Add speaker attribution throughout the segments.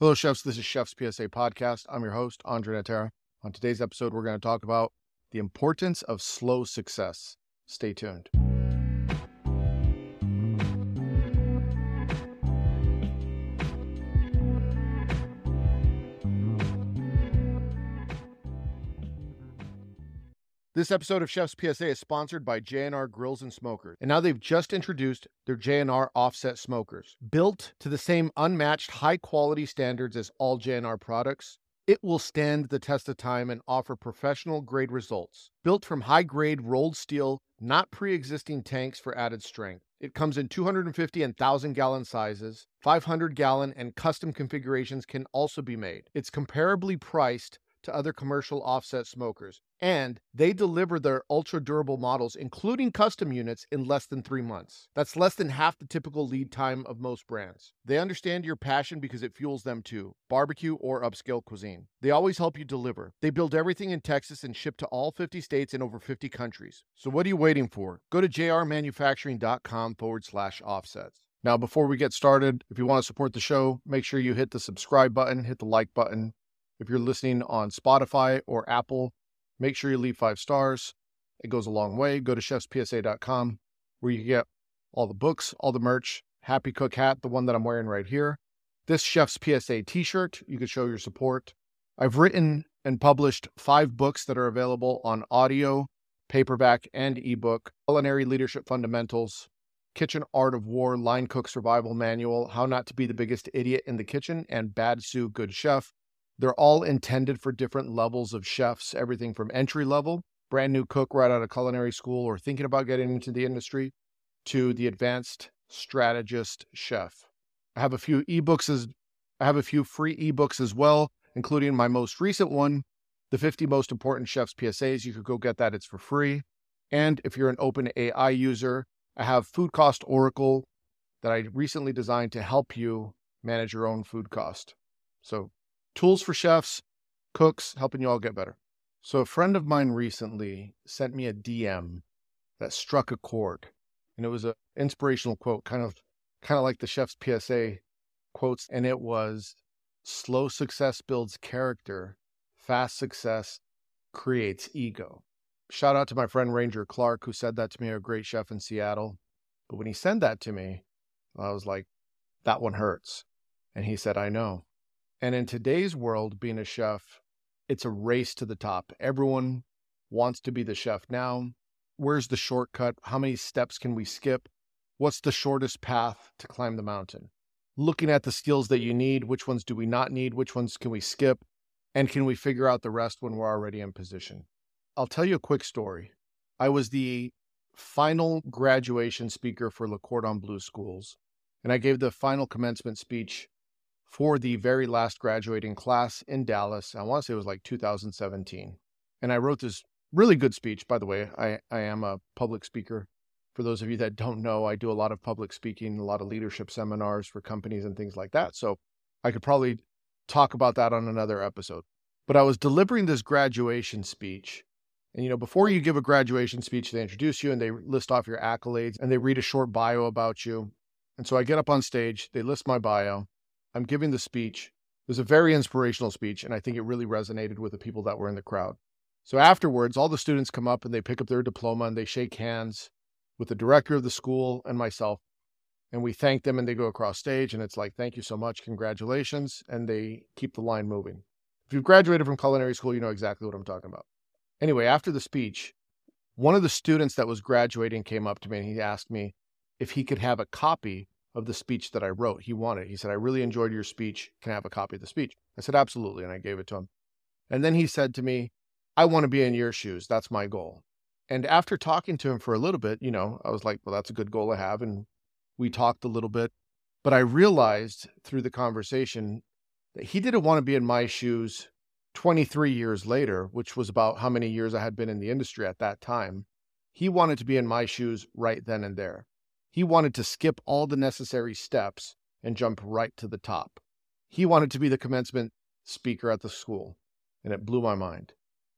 Speaker 1: Hello, chefs. This is Chef's PSA Podcast. I'm your host, Andre Natera. On today's episode, we're going to talk about the importance of slow success. Stay tuned. This episode of Chef's PSA is sponsored by J&R Grills and Smokers. And now they've just introduced their J&R offset smokers. Built to the same unmatched high quality standards as all J&R products, it will stand the test of time and offer professional grade results. Built from high grade rolled steel, not pre existing tanks for added strength. It comes in 250 and 1,000 gallon sizes. 500 gallon and custom configurations can also be made. It's comparably priced to other commercial offset smokers. And they deliver their ultra durable models, including custom units, in less than three months. That's less than half the typical lead time of most brands. They understand your passion because it fuels them too barbecue or upscale cuisine. They always help you deliver. They build everything in Texas and ship to all 50 states and over 50 countries. So what are you waiting for? Go to jrmanufacturing.com forward slash offsets. Now, before we get started, if you want to support the show, make sure you hit the subscribe button, hit the like button, if you're listening on Spotify or Apple, make sure you leave five stars. It goes a long way. Go to chefspsa.com where you get all the books, all the merch, Happy Cook hat, the one that I'm wearing right here. This Chef's PSA t shirt, you can show your support. I've written and published five books that are available on audio, paperback, and ebook Culinary Leadership Fundamentals, Kitchen Art of War, Line Cook Survival Manual, How Not to Be the Biggest Idiot in the Kitchen, and Bad Sous Good Chef. They're all intended for different levels of chefs, everything from entry level, brand new cook right out of culinary school or thinking about getting into the industry, to the advanced strategist chef. I have a few ebooks as I have a few free ebooks as well, including my most recent one, The 50 Most Important Chefs PSAs. You could go get that, it's for free. And if you're an open AI user, I have Food Cost Oracle that I recently designed to help you manage your own food cost. So tools for chefs, cooks, helping you all get better. So, a friend of mine recently sent me a DM that struck a chord, and it was an inspirational quote, kind of, kind of like the chef's PSA quotes, and it was, "Slow success builds character, fast success creates ego." Shout out to my friend Ranger Clark, who said that to me, a great chef in Seattle. But when he sent that to me, I was like, "That one hurts," and he said, "I know." And in today's world, being a chef, it's a race to the top. Everyone wants to be the chef now. Where's the shortcut? How many steps can we skip? What's the shortest path to climb the mountain? Looking at the skills that you need, which ones do we not need? Which ones can we skip? And can we figure out the rest when we're already in position? I'll tell you a quick story. I was the final graduation speaker for Le Cordon Bleu schools, and I gave the final commencement speech for the very last graduating class in Dallas. I want to say it was like 2017. And I wrote this really good speech, by the way. I, I am a public speaker. For those of you that don't know, I do a lot of public speaking, a lot of leadership seminars for companies and things like that. So I could probably talk about that on another episode. But I was delivering this graduation speech. And, you know, before you give a graduation speech, they introduce you and they list off your accolades and they read a short bio about you. And so I get up on stage, they list my bio, I'm giving the speech. It was a very inspirational speech, and I think it really resonated with the people that were in the crowd. So afterwards, all the students come up and they pick up their diploma and they shake hands with the director of the school and myself. And we thank them and they go across stage and it's like, thank you so much, congratulations. And they keep the line moving. If you've graduated from culinary school, you know exactly what I'm talking about. Anyway, after the speech, one of the students that was graduating came up to me and he asked me if he could have a copy of the speech that I wrote. He wanted. He said, I really enjoyed your speech. Can I have a copy of the speech? I said, absolutely. And I gave it to him. And then he said to me, I want to be in your shoes. That's my goal. And after talking to him for a little bit, you know, I was like, well, that's a good goal to have. And we talked a little bit. But I realized through the conversation that he didn't want to be in my shoes 23 years later, which was about how many years I had been in the industry at that time. He wanted to be in my shoes right then and there. He wanted to skip all the necessary steps and jump right to the top. He wanted to be the commencement speaker at the school, and it blew my mind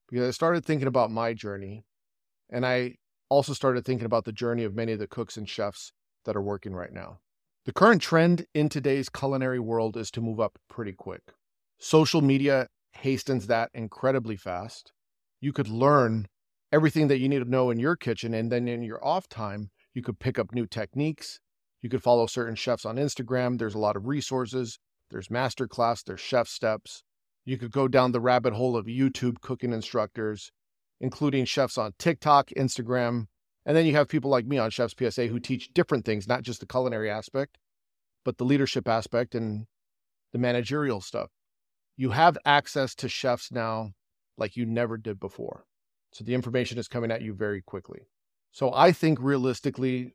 Speaker 1: because I started thinking about my journey, and I also started thinking about the journey of many of the cooks and chefs that are working right now. The current trend in today's culinary world is to move up pretty quick. Social media hastens that incredibly fast. You could learn everything that you need to know in your kitchen, and then in your off time, you could pick up new techniques. You could follow certain chefs on Instagram. There's a lot of resources. There's masterclass, there's chef steps. You could go down the rabbit hole of YouTube cooking instructors, including chefs on TikTok, Instagram, and then you have people like me on Chefs PSA who teach different things, not just the culinary aspect, but the leadership aspect and the managerial stuff. You have access to chefs now like you never did before. So the information is coming at you very quickly. So I think realistically,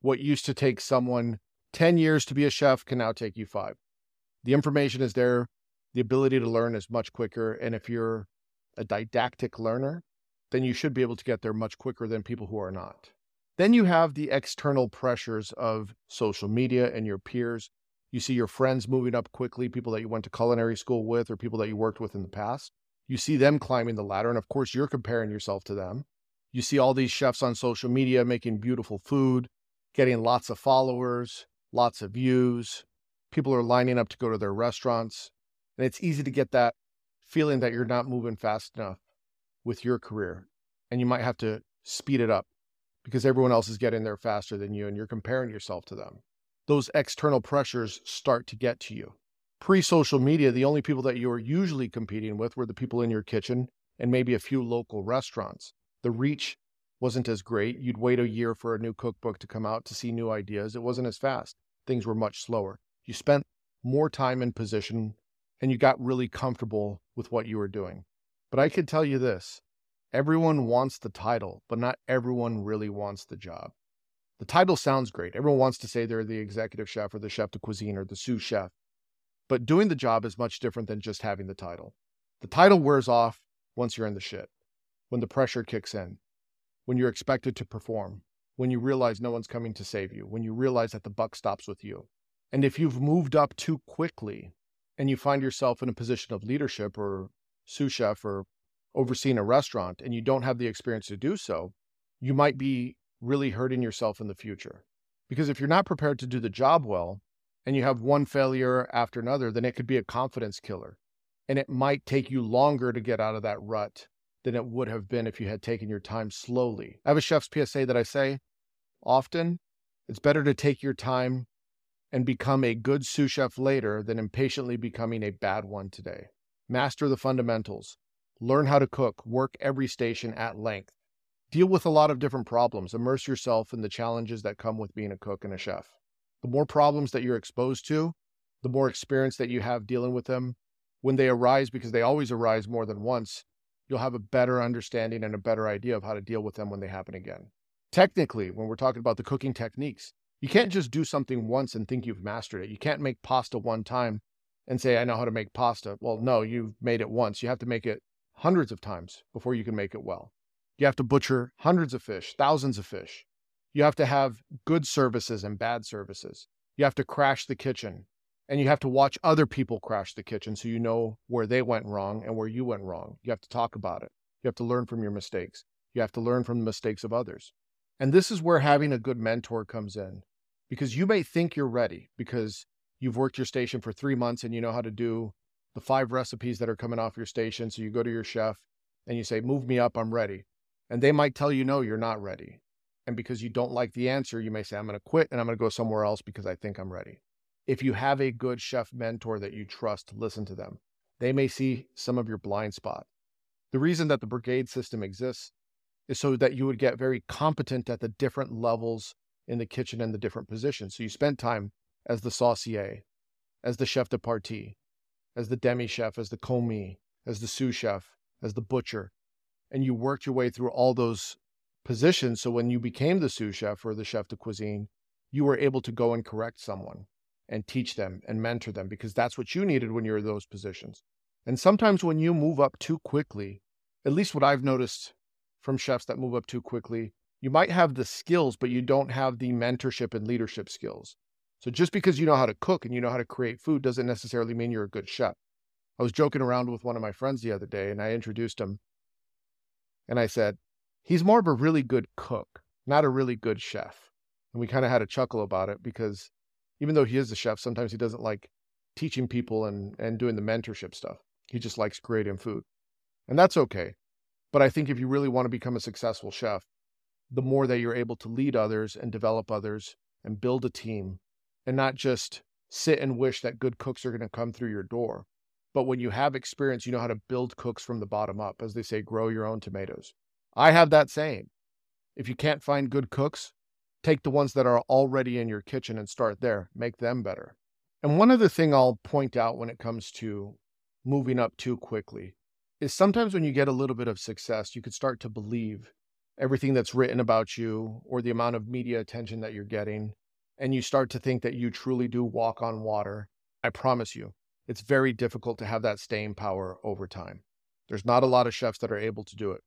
Speaker 1: what used to take someone 10 years to be a chef can now take you five. The information is there. The ability to learn is much quicker. And if you're a didactic learner, then you should be able to get there much quicker than people who are not. Then you have the external pressures of social media and your peers. You see your friends moving up quickly, people that you went to culinary school with or people that you worked with in the past. You see them climbing the ladder. And of course, you're comparing yourself to them. You see all these chefs on social media making beautiful food, getting lots of followers, lots of views. People are lining up to go to their restaurants. And it's easy to get that feeling that you're not moving fast enough with your career and you might have to speed it up because everyone else is getting there faster than you and you're comparing yourself to them. Those external pressures start to get to you. Pre social media, the only people that you were usually competing with were the people in your kitchen and maybe a few local restaurants. The reach wasn't as great. You'd wait a year for a new cookbook to come out to see new ideas. It wasn't as fast. Things were much slower. You spent more time in position and you got really comfortable with what you were doing. But I could tell you this everyone wants the title, but not everyone really wants the job. The title sounds great. Everyone wants to say they're the executive chef or the chef de cuisine or the sous chef. But doing the job is much different than just having the title. The title wears off once you're in the shit, when the pressure kicks in, when you're expected to perform, when you realize no one's coming to save you, when you realize that the buck stops with you. And if you've moved up too quickly and you find yourself in a position of leadership or sous chef or overseeing a restaurant and you don't have the experience to do so, you might be really hurting yourself in the future. Because if you're not prepared to do the job well and you have one failure after another, then it could be a confidence killer. And it might take you longer to get out of that rut than it would have been if you had taken your time slowly. I have a chef's PSA that I say often it's better to take your time and become a good sous chef later than impatiently becoming a bad one today. Master the fundamentals. Learn how to cook, work every station at length. Deal with a lot of different problems. Immerse yourself in the challenges that come with being a cook and a chef. The more problems that you're exposed to, the more experience that you have dealing with them. When they arise, because they always arise more than once, you'll have a better understanding and a better idea of how to deal with them when they happen again. Technically, when we're talking about the cooking techniques, you can't just do something once and think you've mastered it. You can't make pasta one time and say, I know how to make pasta. Well, no, you've made it once. You have to make it hundreds of times before you can make it well. You have to butcher hundreds of fish, thousands of fish. You have to have good services and bad services. You have to crash the kitchen and you have to watch other people crash the kitchen so you know where they went wrong and where you went wrong. You have to talk about it. You have to learn from your mistakes. You have to learn from the mistakes of others. And this is where having a good mentor comes in because you may think you're ready because you've worked your station for three months and you know how to do the five recipes that are coming off your station. So you go to your chef and you say, Move me up, I'm ready. And they might tell you, No, you're not ready. And because you don't like the answer, you may say, I'm going to quit and I'm going to go somewhere else because I think I'm ready. If you have a good chef mentor that you trust, listen to them. They may see some of your blind spot. The reason that the brigade system exists is so that you would get very competent at the different levels in the kitchen and the different positions. So you spend time as the saucier, as the chef de partie, as the demi chef, as the commis, as the sous chef, as the butcher, and you worked your way through all those positions. So when you became the sous chef or the chef de cuisine, you were able to go and correct someone and teach them and mentor them because that's what you needed when you're in those positions. And sometimes when you move up too quickly, at least what I've noticed from chefs that move up too quickly, you might have the skills, but you don't have the mentorship and leadership skills. So just because you know how to cook and you know how to create food doesn't necessarily mean you're a good chef. I was joking around with one of my friends the other day and I introduced him and I said, he's more of a really good cook, not a really good chef. And we kind of had a chuckle about it because Even though he is a chef, sometimes he doesn't like teaching people and, and doing the mentorship stuff. He just likes creating food. And that's okay. But I think if you really want to become a successful chef, the more that you're able to lead others and develop others and build a team and not just sit and wish that good cooks are going to come through your door. But when you have experience, you know how to build cooks from the bottom up. As they say, grow your own tomatoes. I have that saying. If you can't find good cooks, take the ones that are already in your kitchen and start there, make them better. And one other thing I'll point out when it comes to moving up too quickly is sometimes when you get a little bit of success, you could start to believe everything that's written about you or the amount of media attention that you're getting, and you start to think that you truly do walk on water. I promise you, it's very difficult to have that staying power over time. There's not a lot of chefs that are able to do it.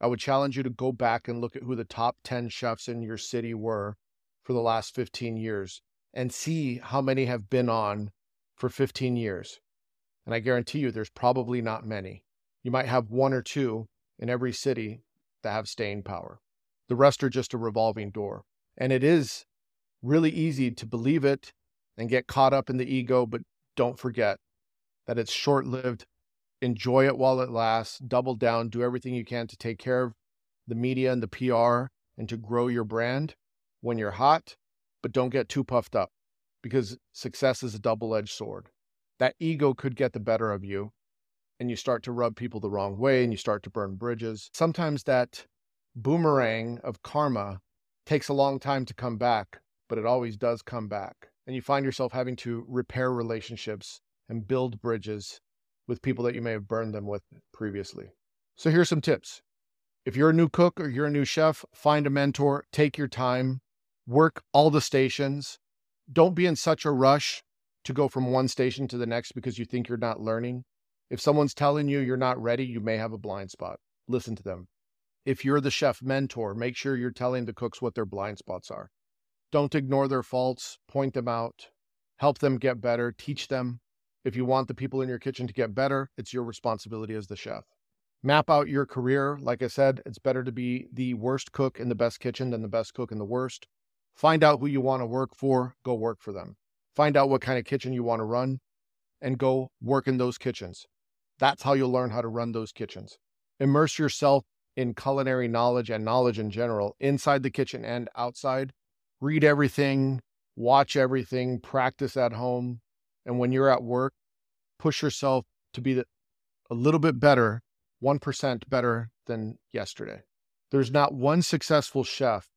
Speaker 1: I would challenge you to go back and look at who the top 10 chefs in your city were for the last 15 years and see how many have been on for 15 years. And I guarantee you, there's probably not many. You might have one or two in every city that have staying power. The rest are just a revolving door. And it is really easy to believe it and get caught up in the ego, but don't forget that it's short lived. Enjoy it while it lasts, double down, do everything you can to take care of the media and the PR and to grow your brand when you're hot, but don't get too puffed up because success is a double edged sword. That ego could get the better of you and you start to rub people the wrong way and you start to burn bridges. Sometimes that boomerang of karma takes a long time to come back, but it always does come back. And you find yourself having to repair relationships and build bridges with people that you may have burned them with previously. So here's some tips. If you're a new cook or you're a new chef, find a mentor, take your time, work all the stations. Don't be in such a rush to go from one station to the next because you think you're not learning. If someone's telling you you're not ready, you may have a blind spot. Listen to them. If you're the chef mentor, make sure you're telling the cooks what their blind spots are. Don't ignore their faults, point them out, help them get better, teach them. If you want the people in your kitchen to get better, it's your responsibility as the chef. Map out your career. Like I said, it's better to be the worst cook in the best kitchen than the best cook in the worst. Find out who you want to work for, go work for them. Find out what kind of kitchen you want to run and go work in those kitchens. That's how you'll learn how to run those kitchens. Immerse yourself in culinary knowledge and knowledge in general, inside the kitchen and outside. Read everything, watch everything, practice at home. And when you're at work, push yourself to be a little bit better, 1% better than yesterday. There's not one successful chef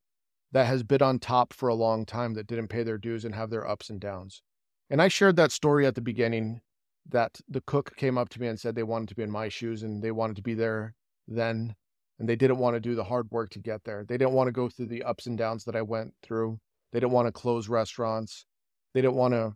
Speaker 1: that has been on top for a long time that didn't pay their dues and have their ups and downs. And I shared that story at the beginning that the cook came up to me and said they wanted to be in my shoes and they wanted to be there then and they didn't want to do the hard work to get there. They didn't want to go through the ups and downs that I went through. They didn't want to close restaurants. They didn't want to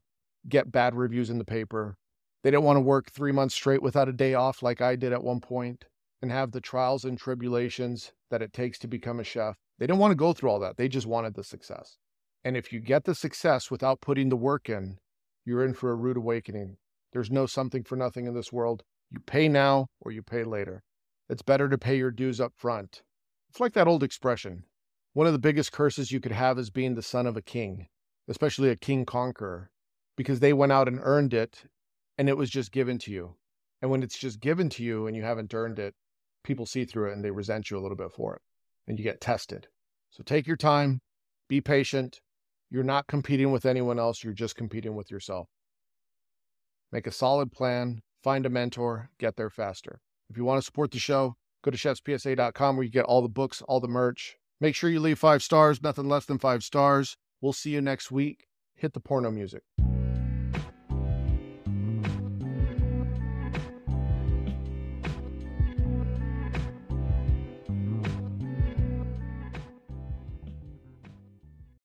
Speaker 1: get bad reviews in the paper. They didn't want to work 3 months straight without a day off like I did at one point and have the trials and tribulations that it takes to become a chef. They didn't want to go through all that. They just wanted the success. And if you get the success without putting the work in, you're in for a rude awakening. There's no something for nothing in this world. You pay now or you pay later. It's better to pay your dues up front. It's like that old expression. One of the biggest curses you could have is being the son of a king, especially a king conqueror, because they went out and earned it and it was just given to you. And when it's just given to you and you haven't earned it, people see through it and they resent you a little bit for it and you get tested. So take your time, be patient. You're not competing with anyone else, you're just competing with yourself. Make a solid plan, find a mentor, get there faster. If you want to support the show, go to chefspsa.com where you get all the books, all the merch. Make sure you leave five stars, nothing less than five stars. We'll see you next week. Hit the porno music.